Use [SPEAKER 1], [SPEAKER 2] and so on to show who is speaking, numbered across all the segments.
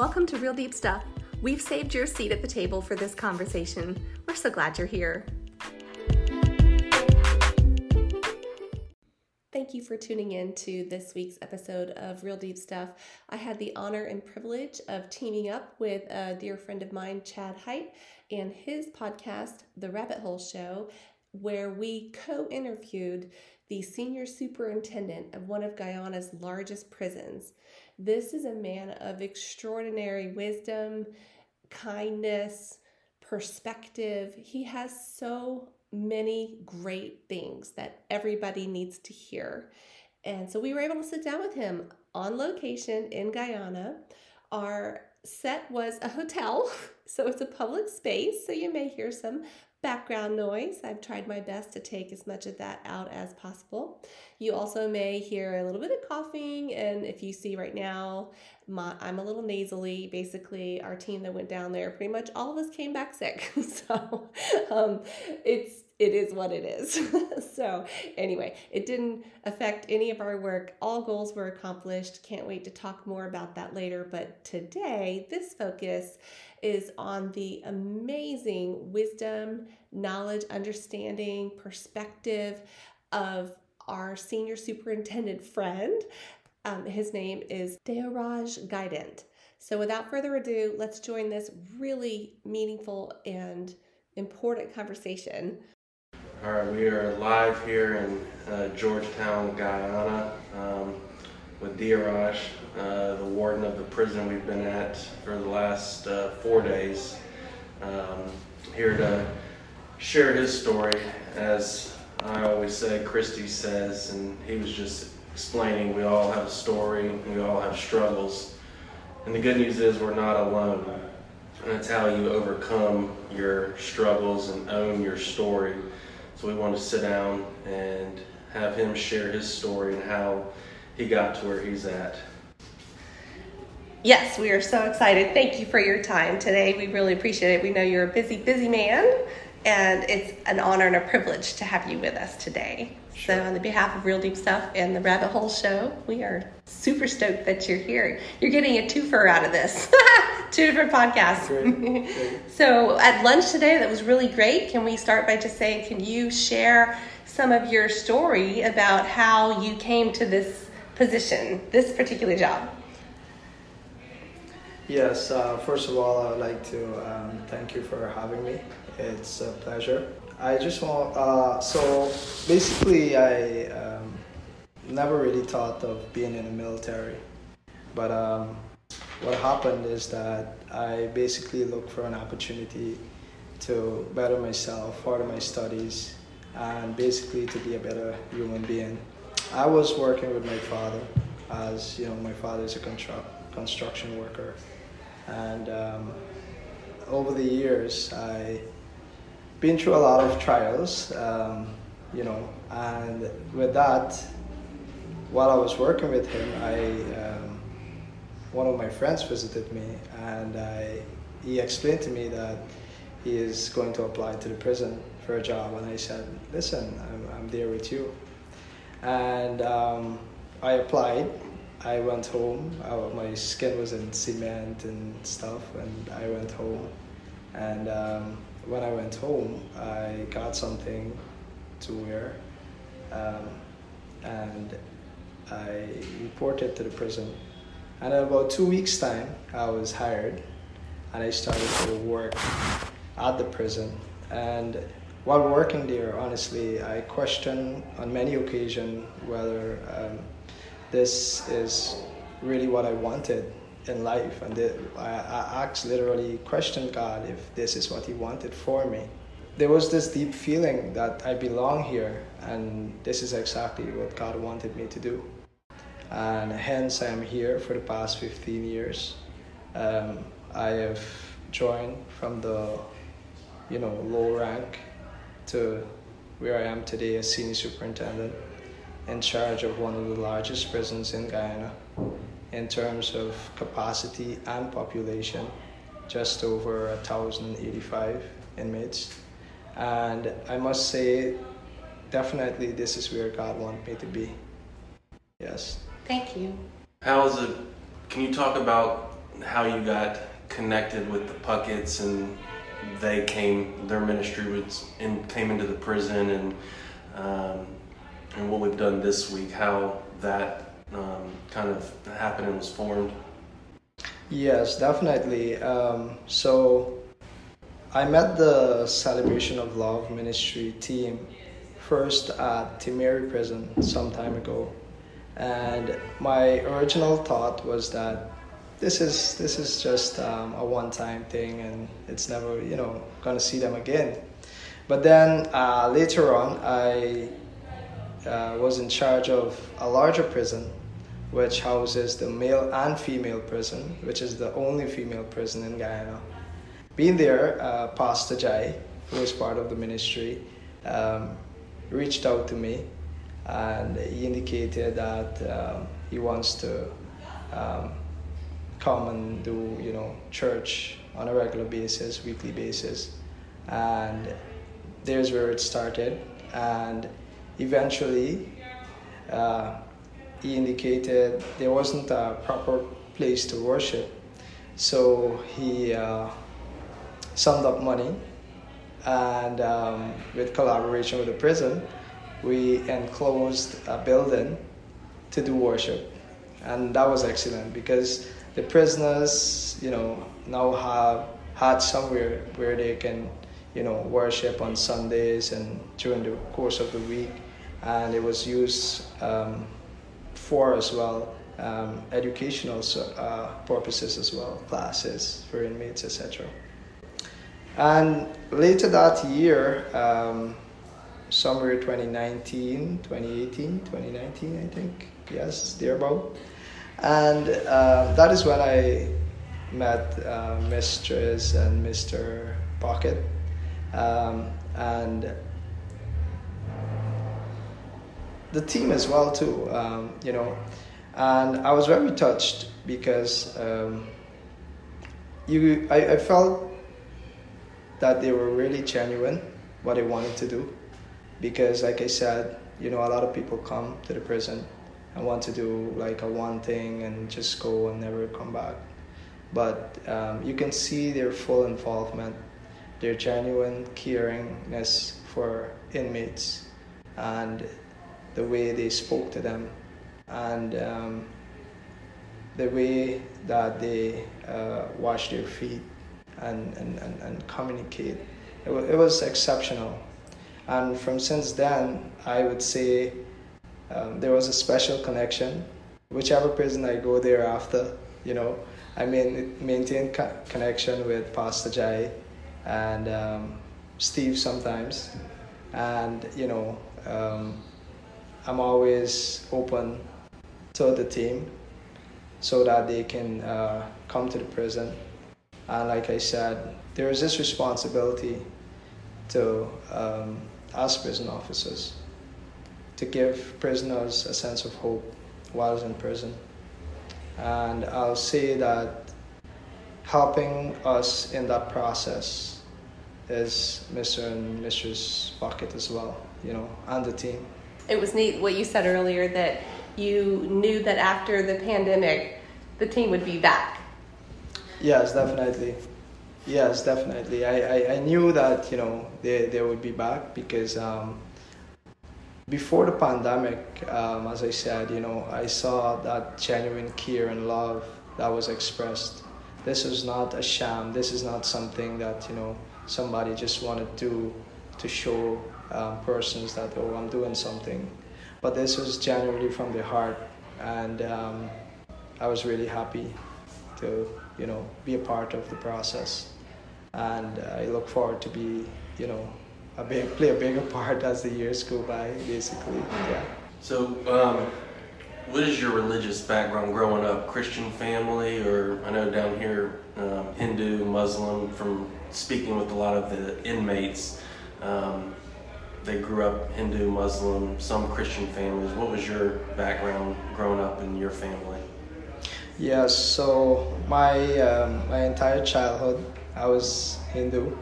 [SPEAKER 1] Welcome to Real Deep Stuff. We've saved your seat at the table for this conversation. We're so glad you're here. Thank you for tuning in to this week's episode of Real Deep Stuff. I had the honor and privilege of teaming up with a dear friend of mine, Chad Hite, and his podcast, The Rabbit Hole Show, where we co interviewed the senior superintendent of one of Guyana's largest prisons. This is a man of extraordinary wisdom, kindness, perspective. He has so many great things that everybody needs to hear. And so we were able to sit down with him on location in Guyana. Our set was a hotel, so it's a public space, so you may hear some background noise. I've tried my best to take as much of that out as possible. You also may hear a little bit of coughing, and if you see right now, my, I'm a little nasally. Basically, our team that went down there, pretty much all of us came back sick. so um, it's it is what it is. so, anyway, it didn't affect any of our work. All goals were accomplished. Can't wait to talk more about that later. But today, this focus is on the amazing wisdom, knowledge, understanding, perspective of our senior superintendent friend. Um, his name is Deoraj Gyandat. So, without further ado, let's join this really meaningful and important conversation
[SPEAKER 2] all right, we are live here in uh, Georgetown, Guyana, um, with Deoraj, uh, the warden of the prison we've been at for the last uh, four days. Um, here to share his story, as I always say, Kristi says, and he was just explaining we all have a story, we all have struggles. And the good news is we're not alone. And that's how you overcome your struggles and own your story. So we wanted to sit down and have him share his story and how he got to where he's at.
[SPEAKER 1] Yes, we are so excited. Thank you for your time today. We really appreciate it. We know you're a busy, busy man, and it's an honor and a privilege to have you with us today. Sure. So, on the behalf of Real Deep Stuff and the Rabbit Hole Show, we are super stoked that you're here. You're getting a twofer out of this. Two different podcasts. Great. Great. so, at lunch today, that was really great. Can we start by just saying, can you share some of your story about how you came to this position, this particular job?
[SPEAKER 3] Yes, uh, first of all, I would like to um, thank you for having me. It's a pleasure. I just want, uh, so basically, I um, never really thought of being in the military. But um, what happened is that I basically looked for an opportunity to better myself, further my studies, and basically to be a better human being. I was working with my father, as you know, my father is a constru- construction worker, and um, over the years, I been through a lot of trials, um, you know, and with that, while I was working with him, I um, one of my friends visited me, and I, he explained to me that he is going to apply to the prison for a job, and I said, "Listen, I'm, I'm there with you," and um, I applied. I went home. I, my skin was in cement and stuff, and I went home, and um, when I went home, I got something to wear, um, and I reported to the prison. And in about two weeks' time, I was hired, and I started to work at the prison. And while working there, honestly, I questioned on many occasions whether um, this is really what I wanted in life. And I, I asked, literally, questioned God if this is what He wanted for me. There was this deep feeling that I belong here, and this is exactly what God wanted me to do. And hence, I am here for the past 15 years. Um, I have joined from the, you know, low rank to where I am today as senior superintendent in charge of one of the largest prisons in Guyana in terms of capacity and population, just over 1,085 inmates. And I must say, definitely this is where God wants me to be. Yes.
[SPEAKER 1] Thank you.
[SPEAKER 2] How is it? Can you talk about how you got connected with the Pucketts and they came, their ministry was in, came into the prison and um, and what we've done this week, how that um, kind of happened and was formed.
[SPEAKER 3] Yes, definitely. Um, so I met the Celebration of Love ministry team first at Timehri Prison some time ago, and my original thought was that this is this is just um, a one-time thing, and it's never you know gonna see them again. But then uh, later on, I uh, was in charge of a larger prison which houses the male and female prison, which is the only female prison in Guyana. Being there, uh, Pastor Jai, who is part of the ministry, um, reached out to me and he indicated that um, he wants to um, come and do, you know, church on a regular basis, weekly basis. And there's where it started. And eventually, uh, he indicated there wasn't a proper place to worship. So he uh, summed up money and um, with collaboration with the prison, we enclosed a building to do worship. And that was excellent because the prisoners, you know, now have had somewhere where they can, you know, worship on Sundays and during the course of the week. And it was used um, for as well um, educational uh, purposes as well, classes for inmates, etc. And later that year, um, somewhere 2019, 2018, 2019, I think, yes, thereabout. And uh, that is when I met uh, Mistress and Mr. Puckett. Um, and the team as well too. Um, you know, and I was very touched because um, you, I, I felt that they were really genuine what they wanted to do, because like I said, you know, a lot of people come to the prison and want to do like a one thing and just go and never come back. But um, you can see their full involvement, their genuine caringness for inmates, and the way they spoke to them and um, the way that they uh, wash their feet and, and, and, and communicate. It, w- it was exceptional. And from since then, I would say um, there was a special connection. Whichever prison I go there after, you know, I mean, maintain co- connection with Pastor Jai and um, Steve sometimes. And, you know, um, I'm always open to the team so that they can uh, come to the prison. And like I said, there is this responsibility to um, us prison officers to give prisoners a sense of hope while in prison. And I'll say that helping us in that process is Mr. and Mrs. Puckett as well, you know, and the team
[SPEAKER 1] it was neat what you said earlier that you knew that after the pandemic, the team would be back.
[SPEAKER 3] Yes, definitely. Yes, definitely. I, I, I knew that, you know, they, they would be back because um, before the pandemic, um, as I said, you know, I saw that genuine care and love that was expressed. This is not a sham. This is not something that, you know, somebody just wanted to, to show um, persons that oh I'm doing something, but this was genuinely from the heart, and um, I was really happy to you know be a part of the process, and I look forward to be you know a big play a bigger part as the years go by. Basically, yeah.
[SPEAKER 2] So. Um, what is your religious background growing up? Christian family, or I know down here, um, Hindu, Muslim, from speaking with a lot of the inmates, um, they grew up Hindu, Muslim, some Christian families. What was your background growing up in your family?
[SPEAKER 3] Yes, so my um, my entire childhood I was Hindu,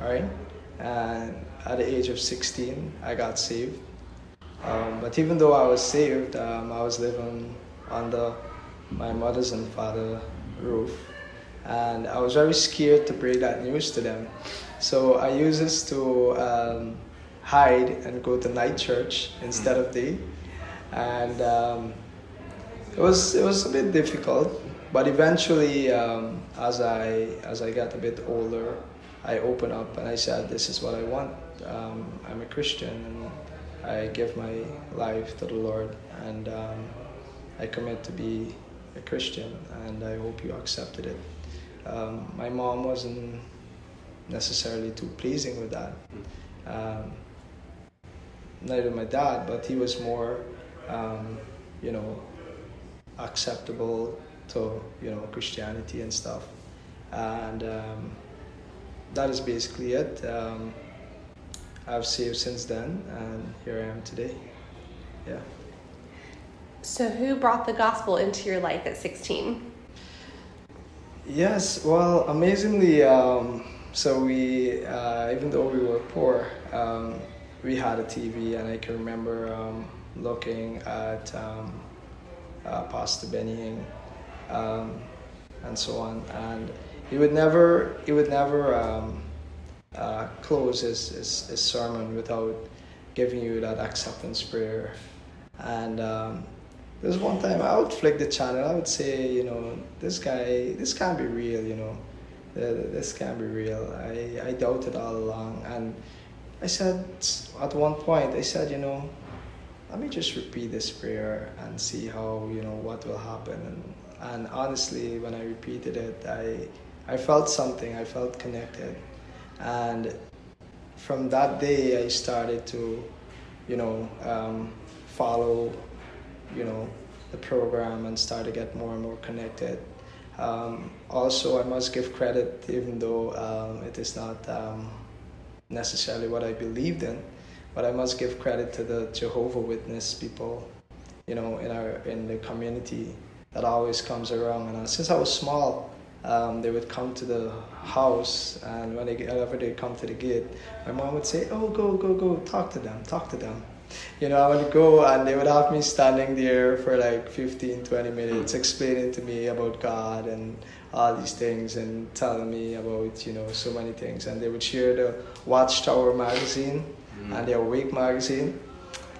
[SPEAKER 3] right? And at the age of 16, I got saved. Um, but even though I was saved, um, I was living under my mother's and father roof, and I was very scared to break that news to them. So I used this to um, hide and go to night church instead of day, and um, it was it was a bit difficult. But eventually, um, as I as I got a bit older, I opened up and I said, "This is what I want. Um, I'm a Christian and I give my life to the Lord, and um, I commit to be a Christian, and I hope you accepted it." Um, my mom wasn't necessarily too pleasing with that. Um, neither my dad, but he was more, um, you know, acceptable to you know Christianity and stuff, and um, that is basically it. Um, I've saved since then, and here I am today. Yeah.
[SPEAKER 1] So, who brought the gospel into your life at 16?
[SPEAKER 3] Yes, well, amazingly, um, so we, uh, even though we were poor, um, we had a TV, and I can remember um, looking at um, uh, Pastor Benny Hinn, um, and so on, and he would never, he would never um, uh, close his, his, his, sermon without giving you that acceptance prayer, and um, there was one time I would flick the channel. I would say, you know, this guy, this can't be real. You know, this can't be real. I I doubted all along, and I said at one point, I said, you know, let me just repeat this prayer and see how you know what will happen. And and honestly, when I repeated it, I I felt something. I felt connected, and from that day, I started to, you know, um, follow you know the program and start to get more and more connected. Um, also, I must give credit, even though um, it is not um, necessarily what I believed in, but I must give credit to the Jehovah Witness people, you know, in our in the community that always comes around. And uh, since I was small, um, they would come to the house, and when they, whenever they come to the gate, my mom would say, "Oh, go, go, go, talk to them, talk to them." you know, I would go and they would have me standing there for like 15, 20 minutes explaining to me about God and all these things and telling me about, you know, so many things. And they would share the Watchtower magazine mm-hmm. and the Awake magazine.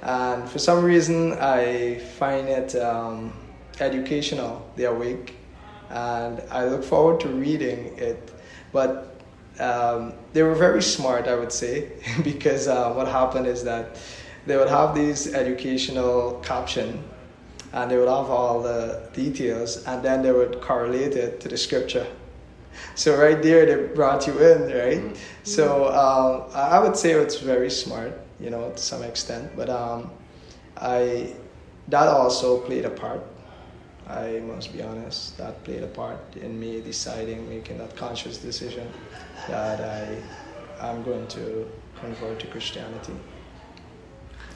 [SPEAKER 3] And for some reason, I find it um, educational, the Awake. And I look forward to reading it. But um, they were very smart, I would say, because uh, what happened is that they would have these educational caption and they would have all the details and then they would correlate it to the scripture so right there they brought you in right mm-hmm. so um, i would say it's very smart you know to some extent but um, i that also played a part i must be honest that played a part in me deciding making that conscious decision that i i'm going to convert to christianity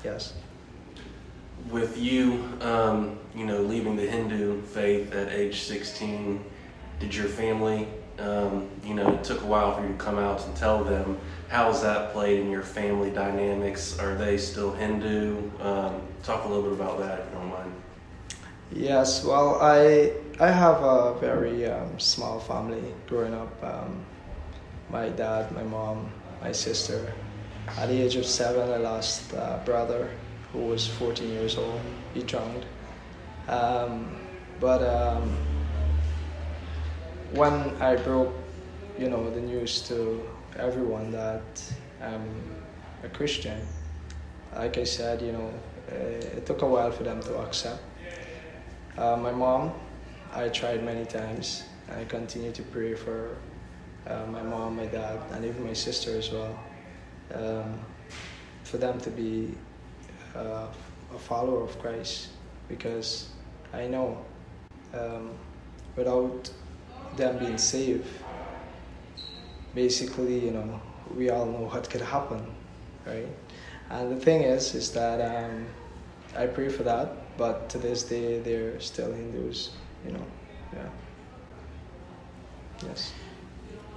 [SPEAKER 3] Yes.
[SPEAKER 2] With you, um, you know, leaving the Hindu faith at age 16, did your family, um, you know, it took a while for you to come out and tell them. How's that played in your family dynamics? Are they still Hindu? Um, talk a little bit about that if you don't mind.
[SPEAKER 3] Yes, well, I I have a very um, small family growing up. Um, my dad, my mom, my sister, at the age of seven, I lost a brother who was 14 years old. He drowned. Um, but um, when I broke, you know, the news to everyone that I'm a Christian, like I said, you know, it took a while for them to accept. Uh, my mom, I tried many times, and I continue to pray for uh, my mom, my dad, and even my sister as well um, for them to be uh, a follower of Christ because I know um, without them being saved, basically, you know, we all know what could happen, right? And the thing is, is that um, I pray for that, but to this day, they're still Hindus, you know, yeah. Yes.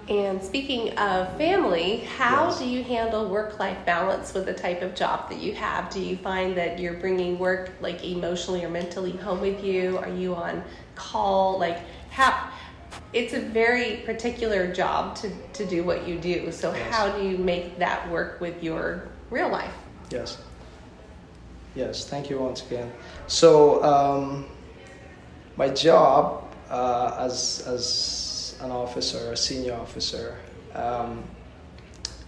[SPEAKER 1] And speaking of family, how yes. do you handle work life balance with the type of job that you have? Do you find that you're bringing work like emotionally or mentally home with you? Are you on call? Like, how, it's a very particular job to, to do what you do. So
[SPEAKER 3] Yes.
[SPEAKER 1] how do you make that work with your real life?
[SPEAKER 3] Yes. Yes, thank you once again. So, um, my job uh, as, as an officer, a senior officer, um,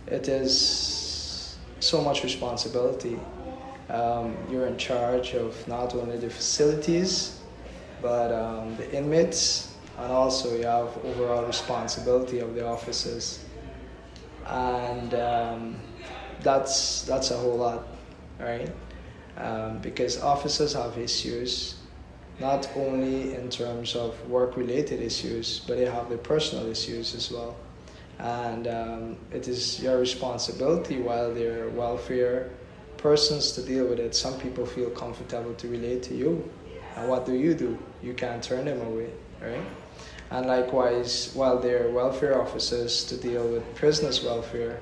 [SPEAKER 3] it is so much responsibility. Um, you're in charge of not only the facilities, but um, the inmates, and also you have overall responsibility of the officers. And um, that's that's a whole lot, right? Um, because officers have issues, not only in terms of work-related issues, but they have their personal issues as well. And um, it is your responsibility while they're welfare persons to deal with it. Some people feel comfortable to relate to you, and what do you do? You can't turn them away, right? And likewise, while they're welfare officers to deal with prisoners' welfare,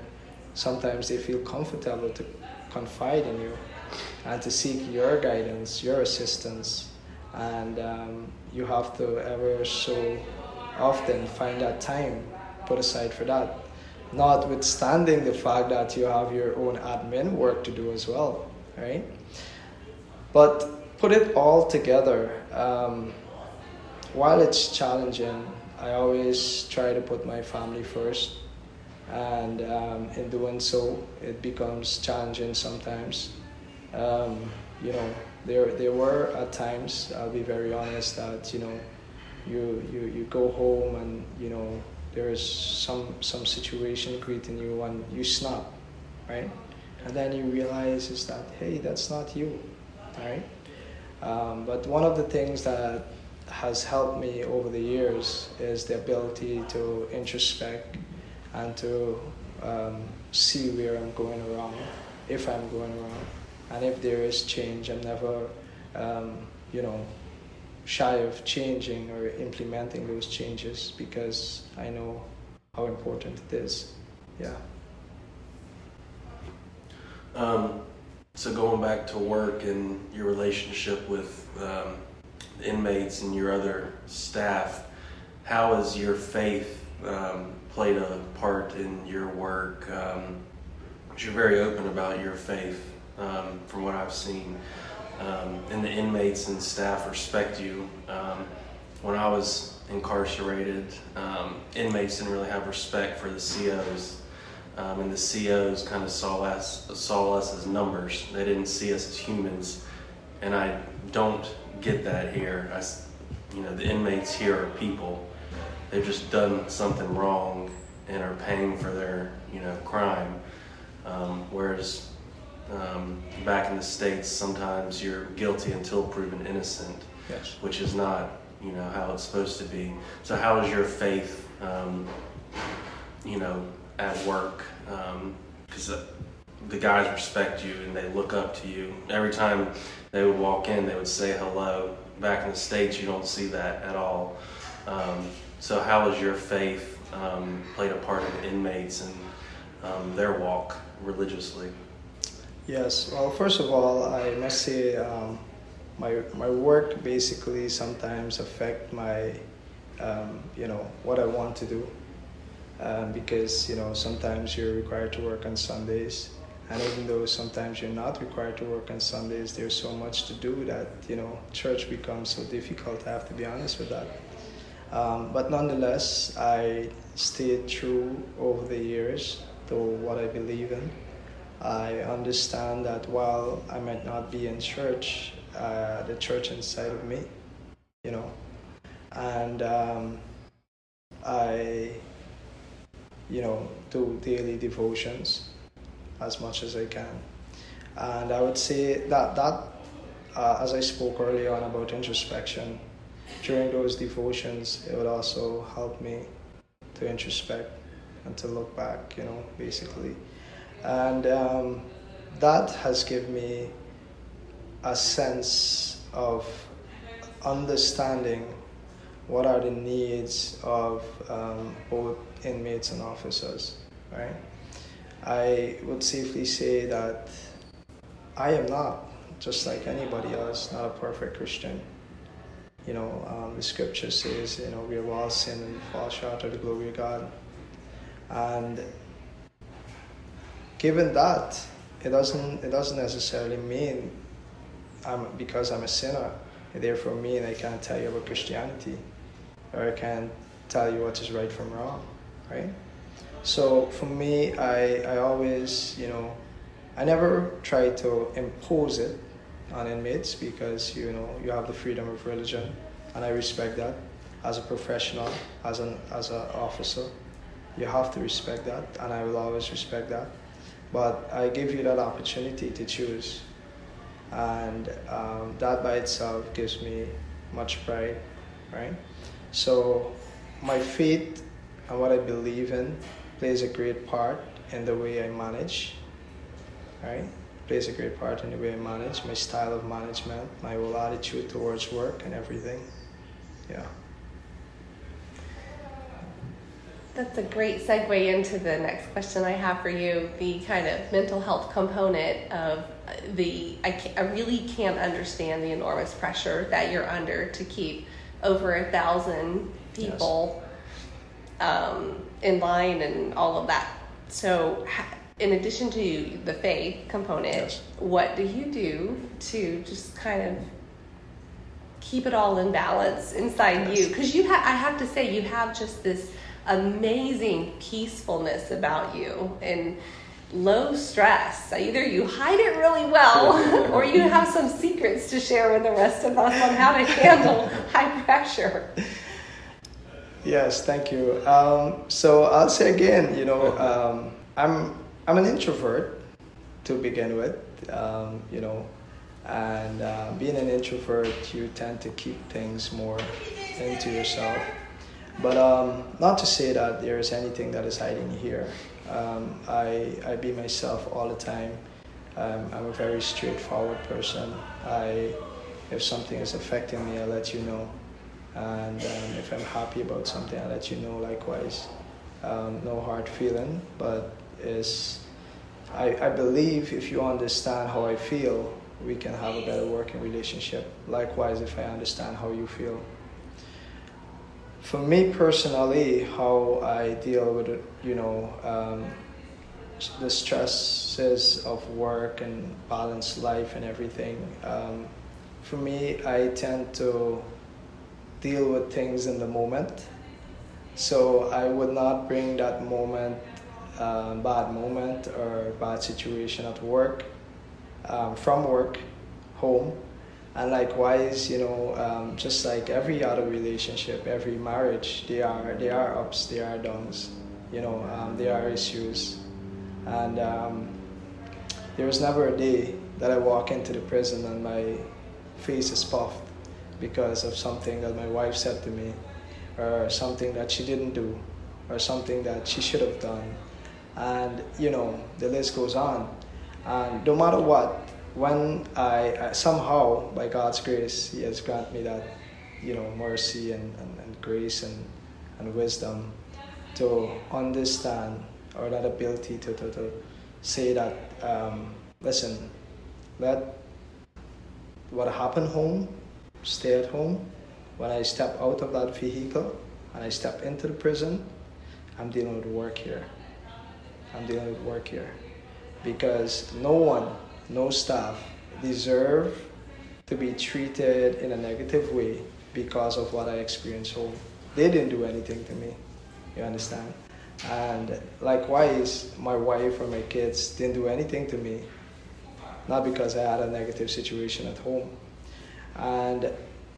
[SPEAKER 3] sometimes they feel comfortable to confide in you and to seek your guidance, your assistance. And um, you have to ever so often find that time put aside for that. Notwithstanding the fact that you have your own admin work to do as well, right? But put it all together. Um, while it's challenging, I always try to put my family first and um, in doing so, it becomes challenging sometimes. Um, you know, there there were at times I'll be very honest that you know, you you, you go home and you know there's some some situation greeting you and you snap, right? And then you realize is that hey, that's not you, right? Um, but one of the things that has helped me over the years is the ability to introspect and to um, see where I'm going wrong, if I'm going wrong, and if there is change, I'm never, um, you know, shy of changing or implementing those changes because I know how important it is. Yeah.
[SPEAKER 2] Um, so going back to work and your relationship with um, inmates and your other staff, how has your faith um, played a part in your work? Um, you're very open about your faith, um, from what I've seen, um, and the inmates and staff respect you. Um, when I was incarcerated, um, inmates didn't really have respect for the COs. Um, and the COs kind of saw us saw us as numbers. They didn't see us as humans, and I don't get that here. I, you know, the inmates here are people. They've just done something wrong and are paying for their you know crime. Um, whereas um, back in the states, sometimes you're guilty until proven innocent
[SPEAKER 3] Yes.
[SPEAKER 2] which is not you know how it's supposed to be. So how is your faith um, you know at work? Because the guys respect you and they look up to you. Every time they would walk in they would say hello. Back in the states you don't see that at all. Um, so how has your faith um, played a part in inmates and um, their walk religiously
[SPEAKER 3] Yes. Well, first of all, I must say um, my my work basically sometimes affect my um, you know what I want to do um, because you know sometimes you're required to work on Sundays, and even though sometimes you're not required to work on Sundays, there's so much to do that you know church becomes so difficult. I have to be honest with that. Um, but nonetheless, I stayed true over the years to what I believe in. I understand that while I might not be in church, uh, the church inside of me, you know, and um, I, you know, do daily devotions as much as I can. And I would say that that, uh, as I spoke earlier on about introspection, during those devotions, it would also help me to introspect and to look back, you know, basically. And um, that has given me a sense of understanding what are the needs of um, both inmates and officers, right? I would safely say that I am not, just like anybody else, not a perfect Christian. You know, um, the scripture says, you know, we are all sinned and fall short of the glory of God. And given that, it doesn't it doesn't necessarily mean I'm because I'm a sinner, therefore mean I can't tell you about Christianity, or I can't tell you what is right from wrong, right? So for me, I I always you know, I never try to impose it on inmates because you know you have the freedom of religion, and I respect that as a professional, as an as an officer. You have to respect that, and I will always respect that. But I give you that opportunity to choose. And um, that by itself gives me much pride, right? So my faith and what I believe in plays a great part in the way I manage, right? Plays a great part in the way I manage, my style of management, my whole attitude towards work and everything. Yeah.
[SPEAKER 1] That's a great segue into the next question I have for you the kind of mental health component of the. I, I really can't understand the enormous pressure that you're under to keep over a thousand people yes. um, in line and all of that. So, in addition to the faith component, yes. what do you do to just kind of keep it all in balance inside yes. you? Because you have, I have to say, you have just this amazing peacefulness about you and low stress. Either you hide it really well or you have some secrets to share with the rest of us on how to handle high pressure.
[SPEAKER 3] Yes, thank you. Um, so I'll say again, you know, um, I'm I'm an introvert to begin with, um, you know, and uh, being an introvert, you tend to keep things more into yourself. But um, not to say that there is anything that is hiding here. Um, I, I be myself all the time. Um, I'm a very straightforward person. I, if something is affecting me, I let you know. And um, if I'm happy about something, I let you know likewise. Um, no hard feeling, but is I, I believe if you understand how I feel, we can have a better working relationship. Likewise, if I understand how you feel for me personally, how I deal with it, you know, um, the stresses of work and balanced life and everything. Um, for me, I tend to deal with things in the moment. So I would not bring that moment, uh, bad moment or bad situation at work, um, from work, home and likewise you know um, just like every other relationship every marriage there are there are ups there are downs you know um, there are issues. And um, there was never a day that i walk into the prison and my face is puffed because of something that my wife said to me or something that she didn't do or something that she should have done. And you know the list goes on. And no matter what when I, I, somehow by God's grace He has granted me that you know mercy and, and, and grace and, and wisdom to understand or that ability to, to, to say that um, listen let what happened home stay at home. When I step out of that vehicle and I step into the prison I'm dealing with work here. I'm dealing with work here. Because no one no staff deserve to be treated in a negative way because of what I experienced home. They didn't do anything to me. You understand? And likewise, my wife or my kids didn't do anything to me. Not because I had a negative situation at home. And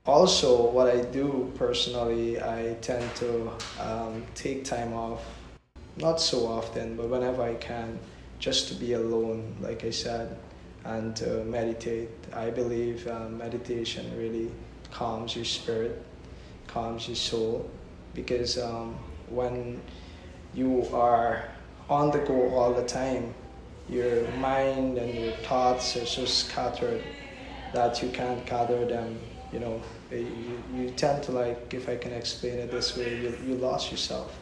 [SPEAKER 3] also, what I do personally, I tend to um, take time off, not so often, but whenever I can, just to be alone, like I said and to meditate. I believe um, meditation really calms your spirit, calms your soul, because um, when you are on the go all the time, your mind and your thoughts are so scattered that you can't gather them. You know, you, you tend to like, if I can explain it this way, you, you lost yourself.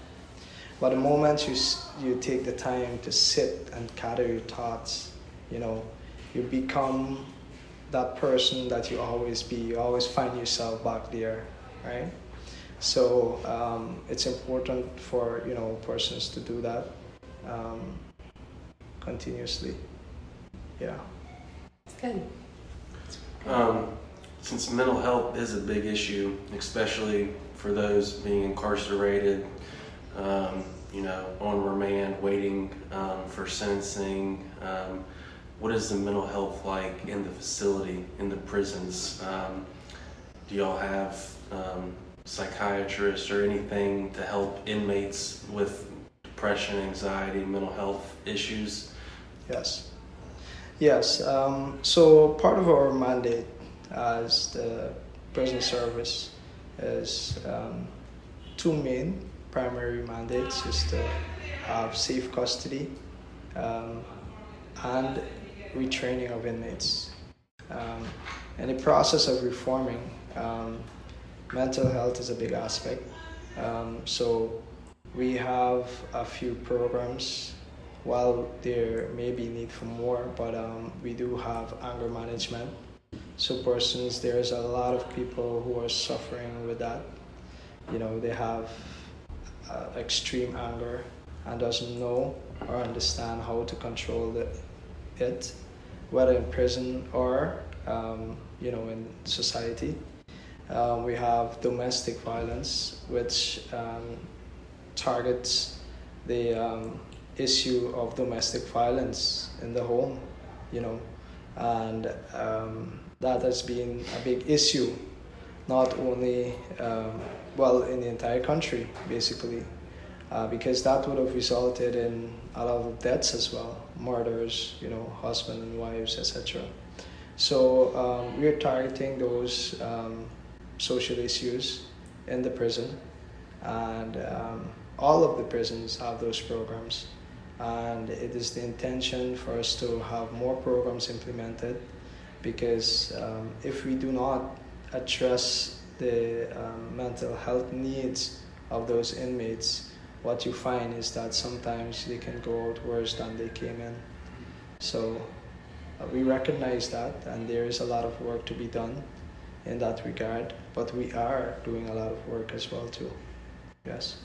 [SPEAKER 3] But the moment you, you take the time to sit and gather your thoughts, you know, you become that person that you always be. You always find yourself back there, right? So um, it's important for you know persons to do that um, continuously. Yeah.
[SPEAKER 1] It's good.
[SPEAKER 2] Um, since mental health is a big issue, especially for those being incarcerated, um, you know, on remand, waiting um, for sentencing, um, what is the mental health like in the facility, in the prisons? Um, do y'all have um, psychiatrists or anything to help inmates with depression, anxiety, mental health issues?
[SPEAKER 3] Yes. Yes. Um, so part of our mandate as the prison service is um, two main primary mandates is to have safe custody um, and retraining of inmates. Um, in the process of reforming, um, mental health is a big aspect. Um, so we have a few programs. While there may be need for more, but um, we do have anger management. So persons, there's a lot of people who are suffering with that. You know, they have uh, extreme anger and doesn't know or understand how to control the, it, whether in prison or um, you know in society. Um, we have domestic violence, which um, targets the um, issue of domestic violence in the home, you know, and um, that has been a big issue, not only um, well in the entire country, basically, uh, because that would have resulted in a lot of deaths as well, murders, you know, husband and wives, etc. So um, we're targeting those um, social issues in the prison, and um, all of the prisons have those programs. And it is the intention for us to have more programs implemented because um, if we do not address the um, mental health needs of those inmates, what you find is that sometimes they can go out worse than they came in. So uh, we recognize that, and there is a lot of work to be done in that regard, but we are doing a lot of work as well too. Yes.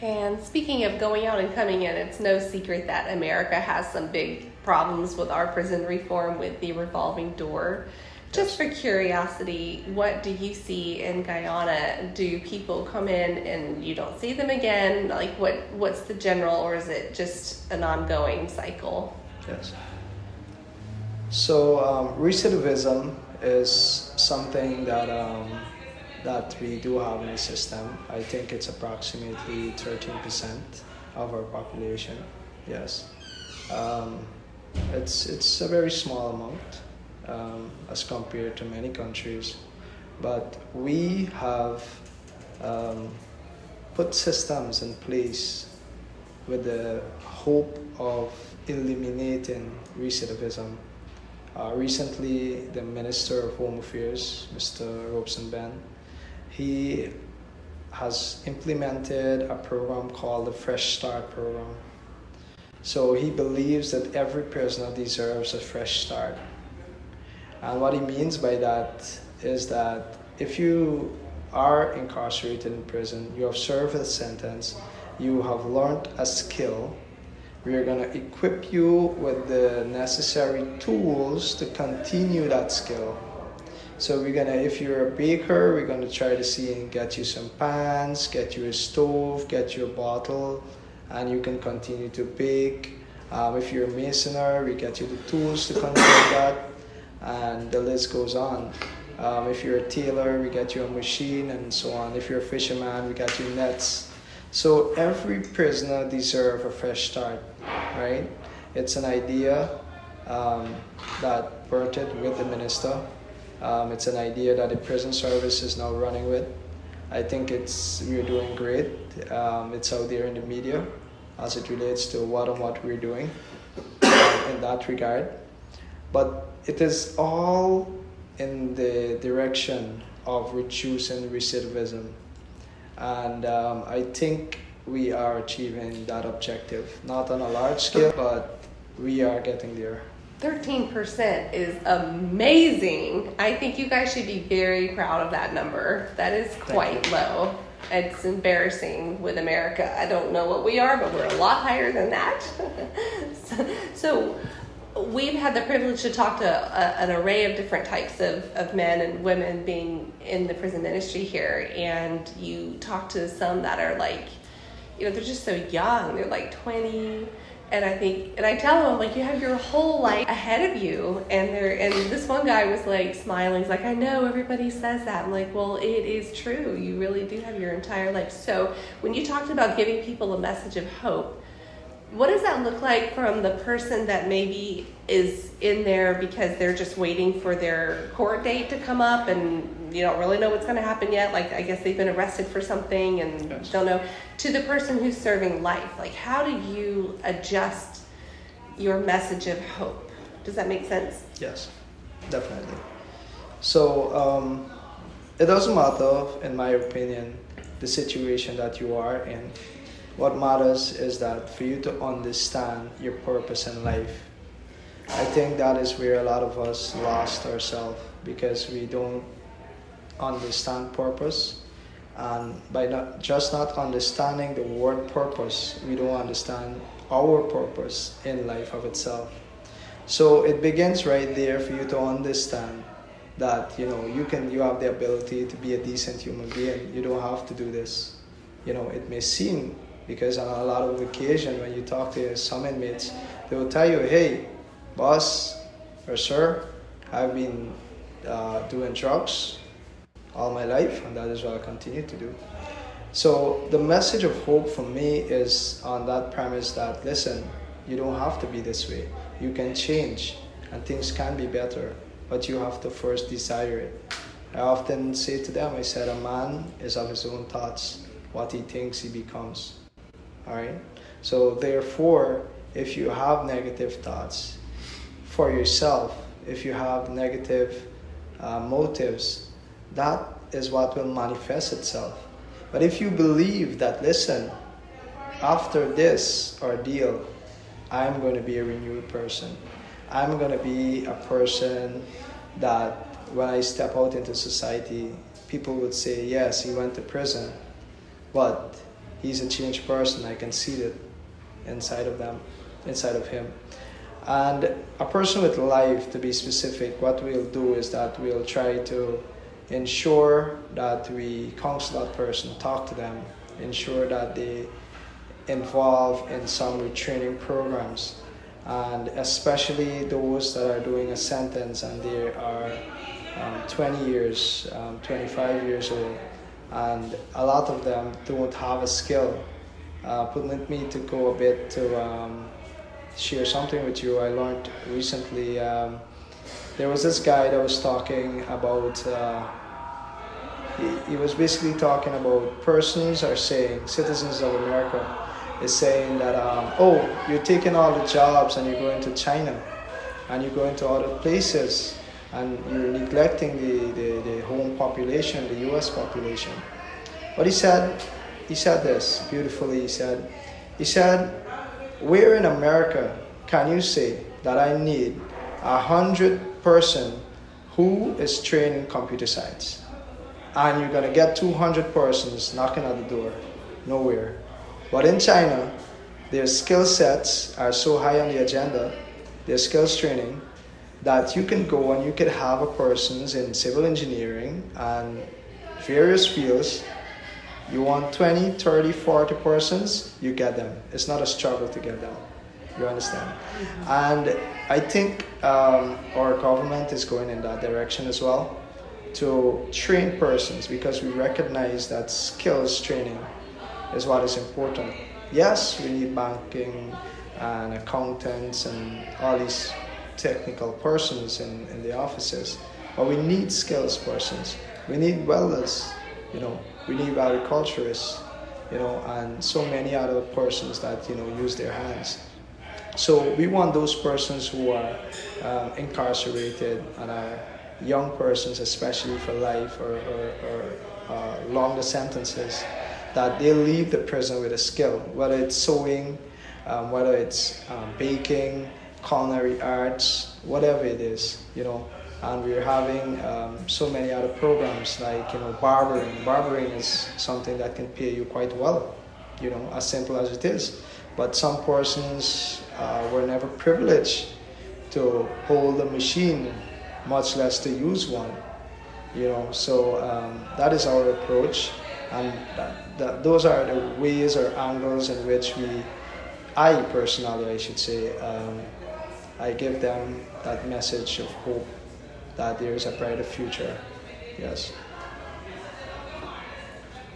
[SPEAKER 1] And speaking of going out and coming in, it's no secret that America has some big problems with our prison reform with the revolving door. Just for curiosity, what do you see in Guyana? Do people come in and you don't see them again? Like what what's the general or is it just an ongoing cycle?
[SPEAKER 3] Yes. So um, recidivism is something that um, that we do have in the system. I think it's approximately 13% of our population. Yes. Um, it's, it's a very small amount um, as compared to many countries. But we have um, put systems in place with the hope of eliminating recidivism. Uh, recently, the Minister of Home Affairs, Mr. Robeson Benn, he has implemented a program called the Fresh Start Program. So he believes that every prisoner deserves a fresh start. And what he means by that is that if you are incarcerated in prison, you have served a sentence, you have learned a skill, we are going to equip you with the necessary tools to continue that skill. So we're gonna, if you're a baker, we're gonna try to see and get you some pans, get you a stove, get you a bottle, and you can continue to bake. Um, if you're a masoner, we get you the tools to control that, and the list goes on. Um, if you're a tailor, we get you a machine, and so on. If you're a fisherman, we got you nets. So every prisoner deserves a fresh start, right? It's an idea um, that birthed with the minister um, it's an idea that the prison service is now running with. I think it's we're doing great. Um, it's out there in the media as it relates to what and what we're doing um, in that regard. But it is all in the direction of reducing recidivism. And um, I think we are achieving that objective, not on a large scale, but we are getting there.
[SPEAKER 1] 13% is amazing. I think you guys should be very proud of that number. That is quite low. It's embarrassing with America. I don't know what we are, but we're a lot higher than that. so, so, we've had the privilege to talk to a, an array of different types of, of men and women being in the prison ministry here. And you talk to some that are like, you know, they're just so young. They're like 20 and I think, and I tell them, like, you have your whole life ahead of you. And there, and this one guy was like smiling. He's like, I know everybody says that. I'm like, well, it is true. You really do have your entire life. So when you talked about giving people a message of hope, what does that look like from the person that maybe is in there because they're just waiting for their court date to come up and you don't really know what's going to happen yet? Like i guess they've been arrested for something and yes. don't know. To the person who's serving life like how do you adjust your message of hope? Does that make sense?
[SPEAKER 3] Yes definitely. So um, it doesn't matter in my opinion the situation that you are in what matters is that for you to understand your purpose in life. I think that is where a lot of us lost ourselves because we don't understand purpose. And by not just not understanding the word purpose, we don't understand our purpose in life of itself. So it begins right there for you to understand that you know you can you have the ability to be a decent human being. You don't have to do this. You know, it may seem because on a lot of occasions when you talk to some inmates, they will tell you, hey, boss or sir, I've been uh, doing drugs all my life, and that is what I continue to do. So the message of hope for me is on that premise that listen, you don't have to be this way. You can change, and things can be better, but you have to first desire it. I often say to them, I said, a man is of his own thoughts. What he thinks, he becomes. All right. So therefore, if you have negative thoughts for yourself, if you have negative uh, motives, that is what will manifest itself. But if you believe that, listen, after this ordeal, I'm going to be a renewed person. I'm going to be a person that when I step out into society, people would say, yes, he went to prison, but he's a changed person. I can see it inside of them, inside of him. And a person with life, to be specific, what we'll do is that we'll try to ensure that we counsel that person, talk to them, ensure that they involve in some retraining programs, and especially those that are doing a sentence and they are um, 20 years, um, 25 years old and a lot of them don't have a skill. Uh, permit me to go a bit to um, share something with you. I learned recently. Um, there was this guy that was talking about. Uh, he, he was basically talking about persons are saying citizens of America is saying that um, oh you're taking all the jobs and you're going to China and you're going to other places and you're neglecting the, the, the home population, the US population. But he said, he said this beautifully. He said, he said, where in America can you say that I need a hundred person who is trained in computer science? And you're gonna get 200 persons knocking at the door. Nowhere. But in China, their skill sets are so high on the agenda, their skills training, that you can go and you can have a persons in civil engineering and various fields. You want 20 30 40 persons you get them. It's not a struggle to get them. You understand? And i think um, our government is going in that direction as well to train persons because we recognize that skills training is what is important. Yes we need banking and accountants and all these technical persons in, in the offices, but we need skills persons. We need welders, you know, we need agriculturists, you know, and so many other persons that, you know, use their hands. So we want those persons who are um, incarcerated and are young persons, especially for life or, or, or uh, longer sentences, that they leave the prison with a skill, whether it's sewing, um, whether it's um, baking, culinary arts, whatever it is, you know. And we're having um, so many other programs like you know barbering. Barbering is something that can pay you quite well, you know, as simple as it is. But some persons uh, were never privileged to hold a machine, much less to use one. You know, so um, that is our approach, and that, that, those are the ways or angles in which we, I personally, I should say, um, I give them that message of hope that there is a brighter future. Yes.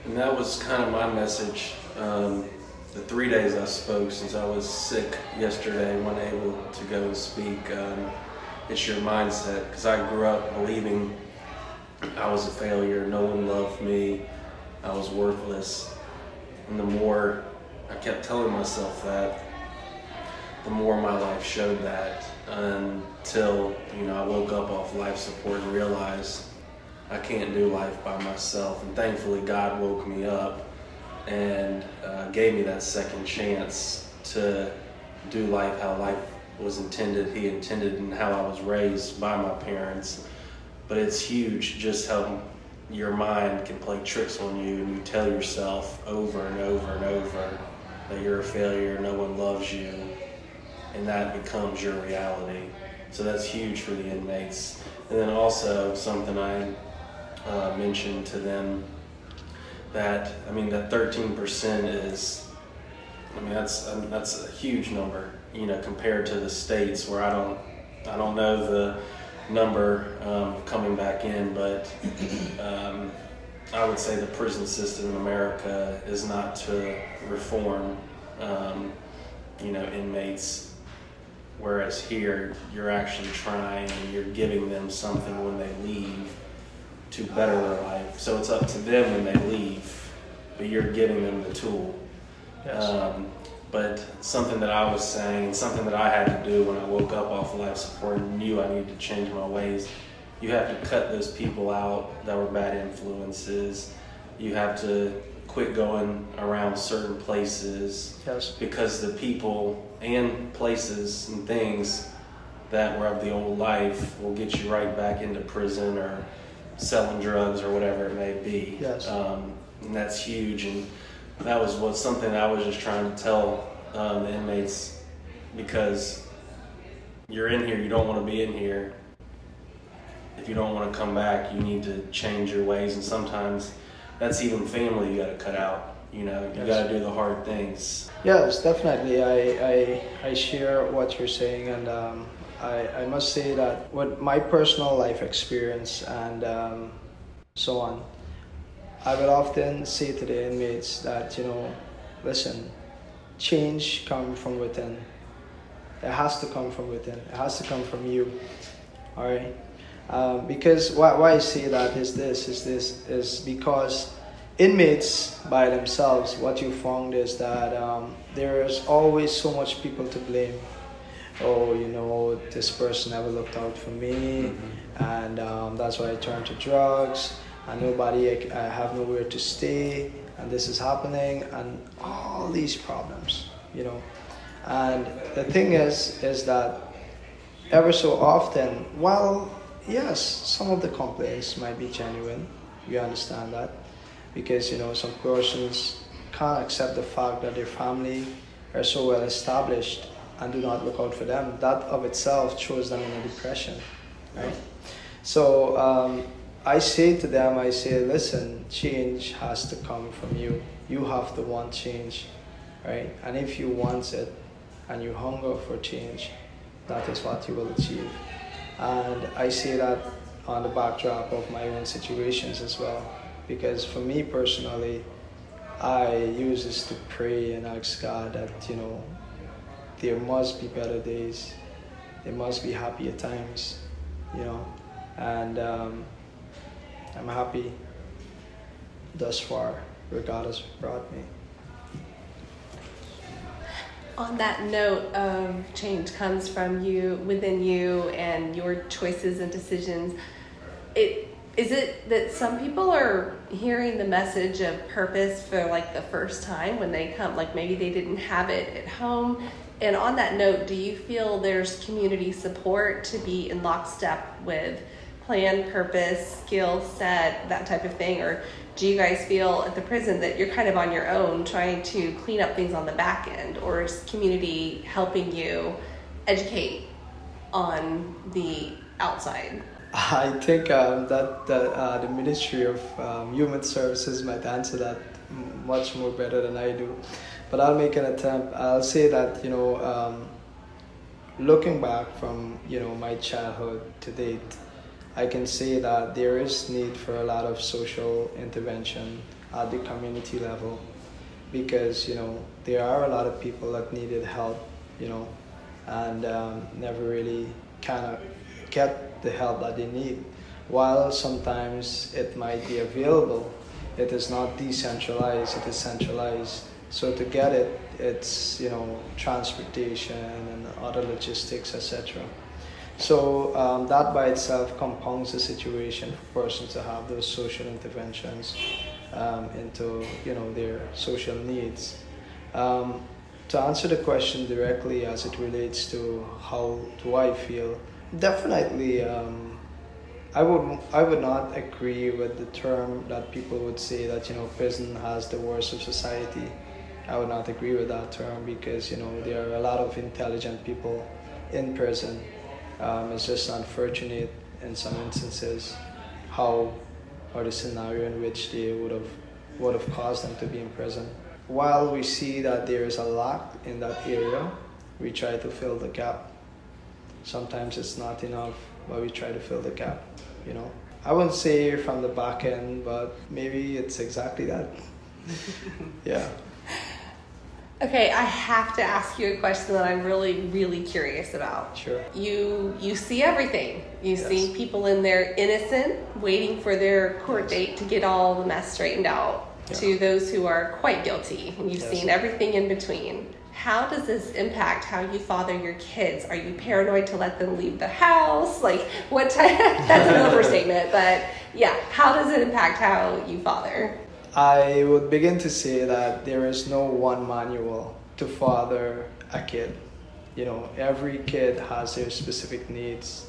[SPEAKER 2] And that was kind of my message. Um, the three days I spoke since I was sick yesterday, when able to go and speak. Um, it's your mindset because I grew up believing I was a failure. No one loved me. I was worthless. And the more I kept telling myself that, the more my life showed that until you know I woke up off life support and realized I can't do life by myself. And thankfully, God woke me up and uh, gave me that second chance to do life how life was intended. He intended and how I was raised by my parents. But it's huge just how your mind can play tricks on you and you tell yourself over and over and over that you're a failure, no one loves you, and that becomes your reality. So that's huge for the inmates. And then also something I uh, mentioned to them that I mean that 13% is I mean that's um, that's a huge number you know compared to the states where I don't I don't know the number um, coming back in but um, I would say the prison system in America is not to reform um, you know inmates whereas here you're actually trying and you're giving them something when they leave to better their life. So it's up to them when they leave, but you're giving them the tool.
[SPEAKER 3] Yes.
[SPEAKER 2] Um, but something that I was saying, something that I had to do when I woke up off life support and knew I needed to change my ways, you have to cut those people out that were bad influences. You have to quit going around certain places
[SPEAKER 3] yes.
[SPEAKER 2] because the people and places and things that were of the old life will get you right back into prison or selling drugs or whatever it may be.
[SPEAKER 3] Yes.
[SPEAKER 2] Um, and that's huge. And that was what something I was just trying to tell um, the inmates because you're in here, you don't want to be in here. If you don't want to come back, you need to change your ways. And sometimes that's even family you got to cut out. You know, you
[SPEAKER 3] Yes.
[SPEAKER 2] got to do the hard things.
[SPEAKER 3] Yes, definitely. I, I, I share what you're saying, and um, I, I must say that with my personal life experience and um, so on, I would often say to the inmates that, you know, listen, change comes from within. It has to come from within. It has to come from you. All right. Um, because why, why I say that is this is this is because inmates by themselves, what you found is that um, there is always so much people to blame. Oh, you know, this person never looked out for me, and um, that's why I turned to drugs. And nobody, I, I have nowhere to stay, and this is happening, and all these problems, you know. And the thing is, is that ever so often, while yes, some of the complaints might be genuine, we understand that, because you know some persons can't accept the fact that their family are so well established and do not look out for them. That of itself throws them in a depression, right? So um, I say to them, I say, listen, change has to come from you. You have to want change, right? And if you want it and you hunger for change, that is what you will achieve. And I see that on the backdrop of my own situations as well. Because for me personally, I use this to pray and ask God that, you know, there must be better days. There must be happier times, you know. And um, I'm happy thus far where God has brought me.
[SPEAKER 1] On that note of change comes from you, within you, and your choices and decisions, it is it that some people are hearing the message of purpose for like the first time when they come like maybe they didn't have it at home? And on that note do you feel there's community support to be in lockstep with plan purpose skill set that type of thing or do you guys feel at the prison that you're kind of on your own trying to clean up things on the back end or is community helping you educate on the outside
[SPEAKER 3] I think um, that, uh, the Ministry of um, Human Services might answer that much more better than I do. But I'll make an attempt. I'll say that, you know, um, looking back from, you know, my childhood to date, I can say that there is need for a lot of social intervention at the community level because, you know, there are a lot of people that needed help, you know, and um, never really kind of get the help that they need. While sometimes it might be available, it is not decentralized, it is centralized. So to get it, it's you know transportation and other logistics, etc. So um, that by itself compounds the situation for persons to have those social interventions um, into you know their social needs. Um, to answer the question directly as it relates to how do I feel, Definitely, um, I would I would not agree with the term that people would say that you know prison has the worst of society. I would not agree with that term because you know there are a lot of intelligent people in prison. Um, it's just unfortunate in some instances how or the scenario in which they would have would have caused them to be in prison. While we see that there is a lack in that area, we try to fill the gap sometimes it's not enough, but we try to fill the gap, you know. I wouldn't say from the back end, but maybe it's exactly that. yeah.
[SPEAKER 1] Okay, I have to ask you a question that I'm really, really curious about.
[SPEAKER 3] Sure.
[SPEAKER 1] You you see everything. You
[SPEAKER 3] yes.
[SPEAKER 1] see people in there innocent, waiting for their court yes. date to get all the mess straightened out, yeah. to those who are quite guilty. You've yes. seen everything in between how does this impact how you father your kids? Are you paranoid to let them leave the house? Like, what type? That's an overstatement, but yeah, how does it impact how you father?
[SPEAKER 3] I would begin to say that there is no one manual to father a kid. You know, every kid has their specific needs.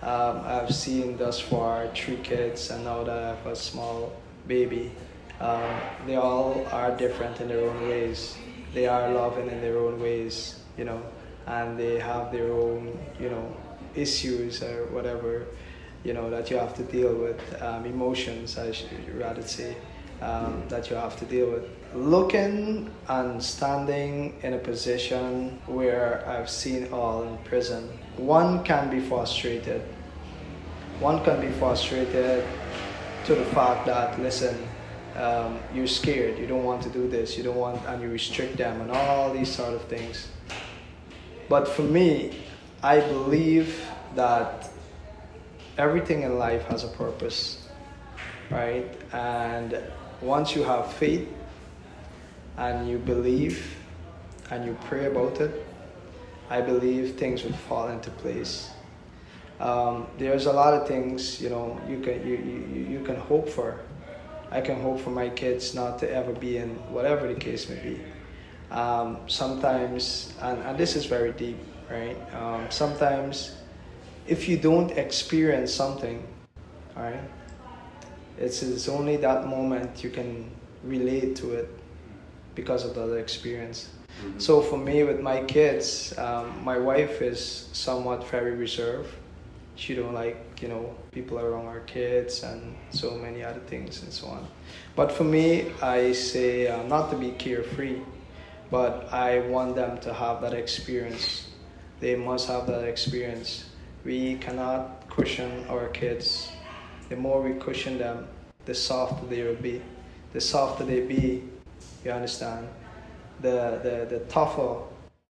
[SPEAKER 3] Um, I've seen thus far three kids, and now that I have a small baby, um, they all are different in their own ways they are loving in their own ways, you know, and they have their own, you know, issues or whatever, you know, that you have to deal with, um, emotions, I should rather say, um, that you have to deal with. Looking and standing in a position where I've seen all in prison, one can be frustrated. One can be frustrated to the fact that, listen, um, you're scared, you don't want to do this, you don't want, and you restrict them, and all these sort of things. But for me, I believe that everything in life has a purpose, right? And once you have faith and you believe and you pray about it, I believe things will fall into place. Um, there's a lot of things you know you can you, you, you can hope for I can hope for my kids not to ever be in whatever the case may be. Um, sometimes, and, and this is very deep, right? Um, sometimes, if you don't experience something, all right, it's, it's only that moment you can relate to it because of the experience. Mm-hmm. So for me, with my kids, um, my wife is somewhat very reserved she don't like you know people around our kids and so many other things and so on but for me i say uh, not to be carefree but i want them to have that experience they must have that experience we cannot cushion our kids the more we cushion them the softer they will be the softer they be you understand the the, the tougher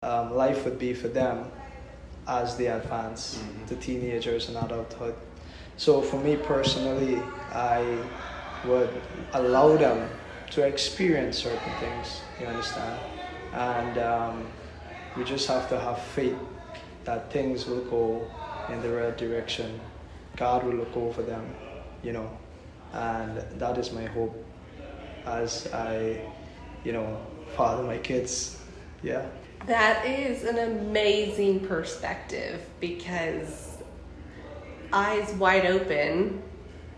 [SPEAKER 3] um, life would be for them as they advance mm-hmm. to teenagers and adulthood. So for me personally, I would allow them to experience certain things, you understand? And um, we just have to have faith that things will go in the right direction. God will look over them you know, and that is my hope as I, you know, father my kids. Yeah.
[SPEAKER 1] That is an amazing perspective because eyes wide open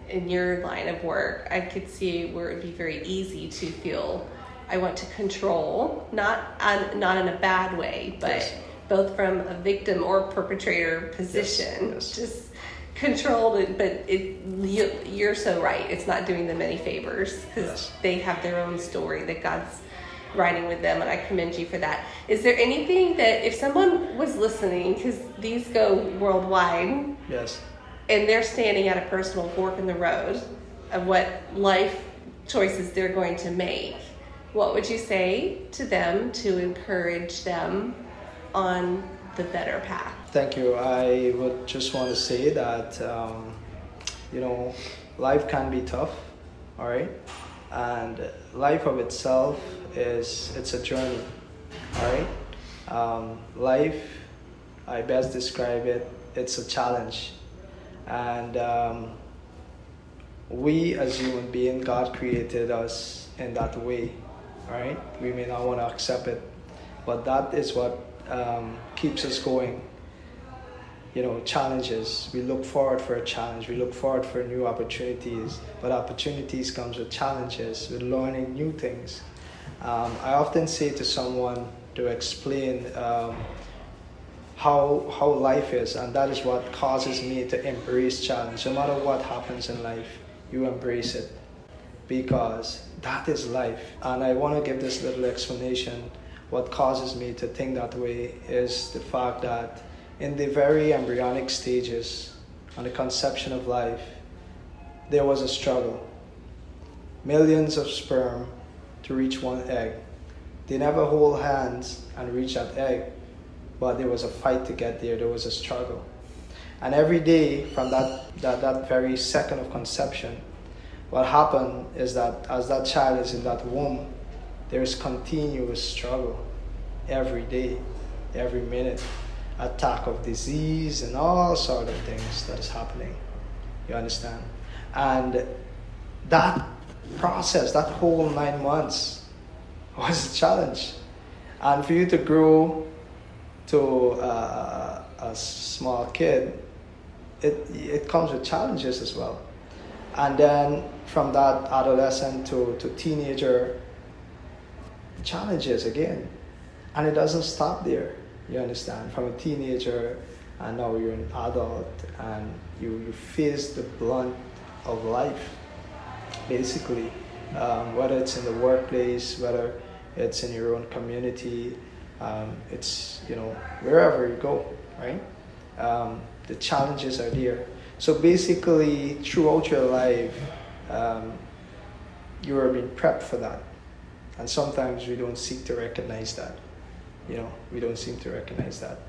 [SPEAKER 1] in your line of work, I could see where it would be very easy to feel I want to control, not on, not in a bad way, but yes. both from a victim or perpetrator position, yes. Yes. just controlled. But it, you, are so right; it's not doing them any favors because they have their own story that God's writing with them, and I commend you for that. Is there anything that if someone was listening, because these go worldwide,
[SPEAKER 3] yes,
[SPEAKER 1] and they're standing at a personal fork in the road of what life choices they're going to make what would you say to them to encourage them on the better path?
[SPEAKER 3] Thank you. I would just want to say that, um, you know, life can be tough, all right? And life of itself is, it's a journey, all right? Um, life, I best describe it, it's a challenge. And um, we as human beings, God created us in that way all right? We may not want to accept it, but that is what um, keeps us going. You know, challenges. We look forward for a challenge. We look forward for new opportunities. But opportunities comes with challenges, with learning new things. Um, I often say to someone to explain um, how how life is, and that is what causes me to embrace challenge. No matter what happens in life, you embrace it because that is life. And I want to give this little explanation. What causes me to think that way is the fact that in the very embryonic stages on the conception of life, there was a struggle. Millions of sperm to reach one egg. They never hold hands and reach that egg, but there was a fight to get there, there was a struggle. And every day from that, that, that very second of conception, what happened is that as that child is in that womb, there is continuous struggle every day, every minute, attack of disease and all sort of things that is happening. You understand? And that process, that whole nine months, was a challenge. And for you to grow to uh, a small kid, it, it comes with challenges as well. And then from that adolescent to, to teenager, challenges again. And it doesn't stop there, you understand? From a teenager, and now you're an adult, and you, you face the blunt of life, basically. Um, whether it's in the workplace, whether it's in your own community, um, it's, you know, wherever you go, right? Um, the challenges are there. So basically, throughout your life, um, you are being prepped for that. And sometimes we don't seek to recognize that. You know, we don't seem to recognize that.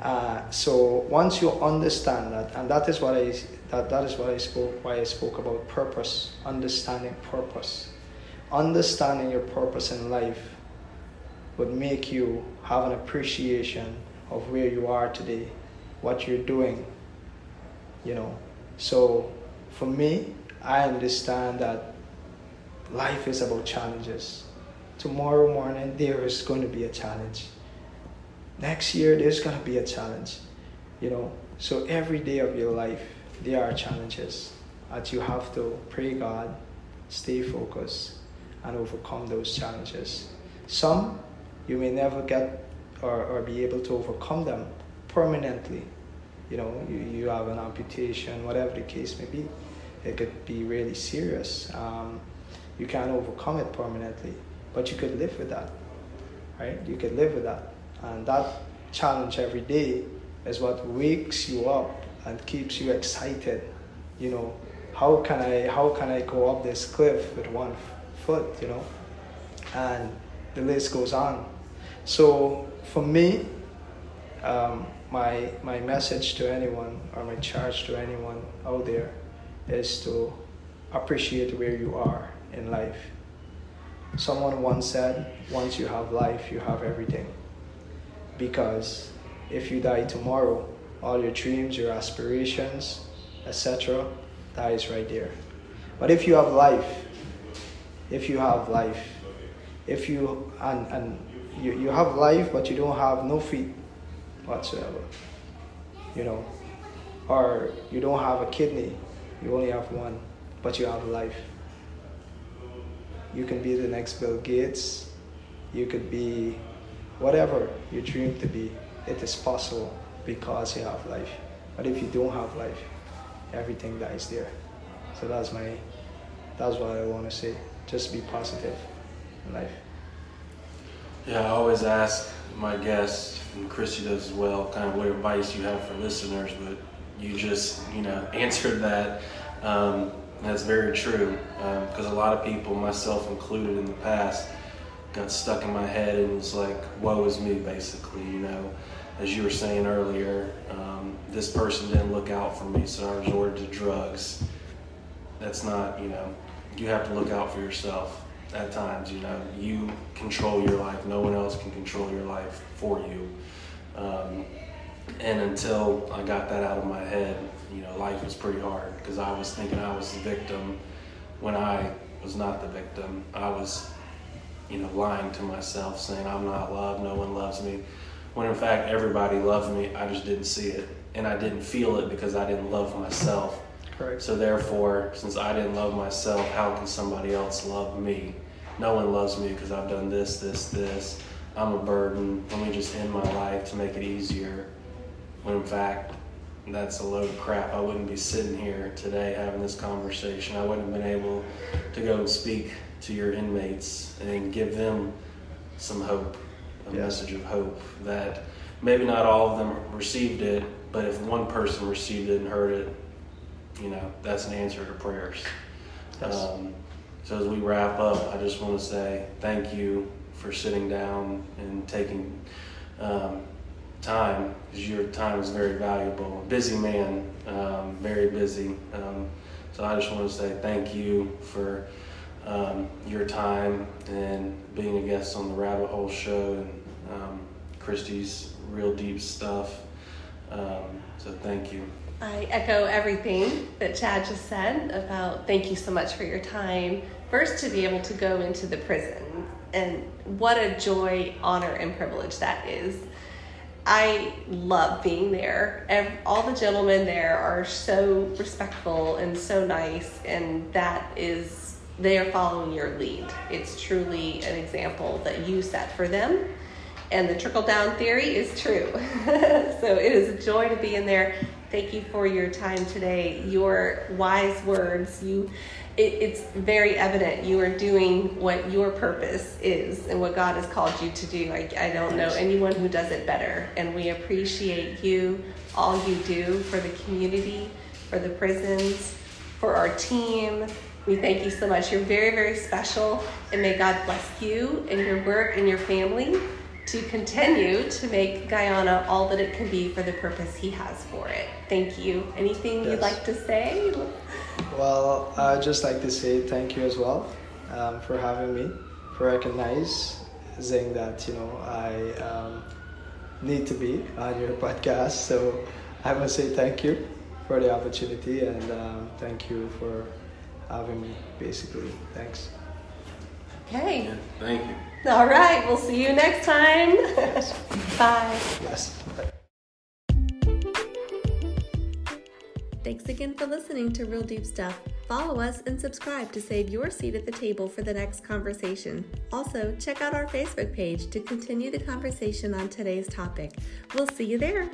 [SPEAKER 3] Uh, so once you understand that, and that is what I that, that is what I spoke why I spoke about purpose, understanding purpose. Understanding your purpose in life would make you have an appreciation of where you are today, what you're doing, you know. So for me, I understand that life is about challenges. Tomorrow morning, there is going to be a challenge. Next year, there's to be a challenge. You know, so every day of your life, there are challenges that you have to pray God, stay focused, and overcome those challenges. Some you may never get or, or be able to overcome them permanently. You know, you, you have an amputation, whatever the case may be it could be really serious. Um, you can't overcome it permanently, but you could live with that, right? You could live with that. And that challenge every day is what wakes you up and keeps you excited. You know, how can I how can I go up this cliff with one f- foot? You know, and the list goes on. So for me, um, my my message to anyone or my charge to anyone out there is to appreciate where you are in life. Someone once said, once you have life, you have everything. Because if you die tomorrow, all your dreams, your aspirations, etc., is right there. But if you have life, if you have life, if you and and you, you have life but you don't have no feet whatsoever, you know, or you don't have a kidney, you only have one, but you have life. You can be the next Bill Gates, you could be whatever you dream to be. It is possible because you have life. But if you don't have life, everything dies there. So that's my that's what I want to say. Just be positive in life.
[SPEAKER 2] Yeah, I always ask my guests, and Kristi does as well, kind of what advice you have for listeners, but you just, you know, answered that. Um, that's very true because um, a lot of people, myself included in the past, got stuck in my head and was like, woe is me, basically, you know. As you were saying earlier, um, this person didn't look out for me, so I resorted to drugs. That's not, you know, you have to look out for yourself at times. You know, you control your life. No one else can control your life for you. Um, and until I got that out of my head, you know, life was pretty hard because I was thinking I was the victim when I was not the victim. I was, you know, lying to myself, saying I'm not loved, no one loves me. When in fact everybody loved me, I just didn't see it, and I didn't feel it because I didn't love myself.
[SPEAKER 3] Correct.
[SPEAKER 2] So therefore, since I didn't love myself, how can somebody else love me? No one loves me because I've done this, this, this. I'm a burden. Let me just end my life to make it easier. When in fact, that's a load of crap. I wouldn't be sitting here today having this conversation. I wouldn't have been able to go and speak to your inmates and give them some hope, a yeah. message of hope that maybe not all of them received it, but if one person received it and heard it, you know, that's an answer to prayers. Yes. Um, so as we wrap up, I just want to say thank you for sitting down and taking um, time because your time is very valuable. Busy man, um, very busy. Um, so I just want to say thank you for um, your time and being a guest on the Rabbit Hole Show and um, Kristi's real deep stuff. Um, so thank you.
[SPEAKER 1] I echo everything that Chad just said about thank you so much for your time. First, to be able to go into the prison, and what a joy, honor, and privilege that is. I love being there. All the gentlemen there are so respectful and so nice, and that is, they are following your lead. It's truly an example that you set for them and the trickle down theory is true. so it is a joy to be in there Thank you for your time today. Your wise words. You, it, it's very evident you are doing what your purpose is and what God has called you to do. I, I don't know anyone who does it better, and we appreciate you, all you do for the community, for the prisons, for our team. We thank you so much. You're very, very special, and may God bless you and your work and your family to continue to make Guyana all that it can be for the purpose He has for it. Thank you. Anything yes. you'd like to say?
[SPEAKER 3] Well, I'd just like to say thank you as well um, for having me, for recognizing that, you know, I um, need to be on your podcast. So I must say thank you for the opportunity and um, thank you for having me, basically. Thanks.
[SPEAKER 1] Okay.
[SPEAKER 2] Yeah, thank you.
[SPEAKER 1] All right. We'll see you next time. Bye.
[SPEAKER 3] Yes. Bye.
[SPEAKER 1] Thanks again for listening to Real Deep Stuff. Follow us and subscribe to save your seat at the table for the next conversation. Also, check out our Facebook page to continue the conversation on today's topic. We'll see you there.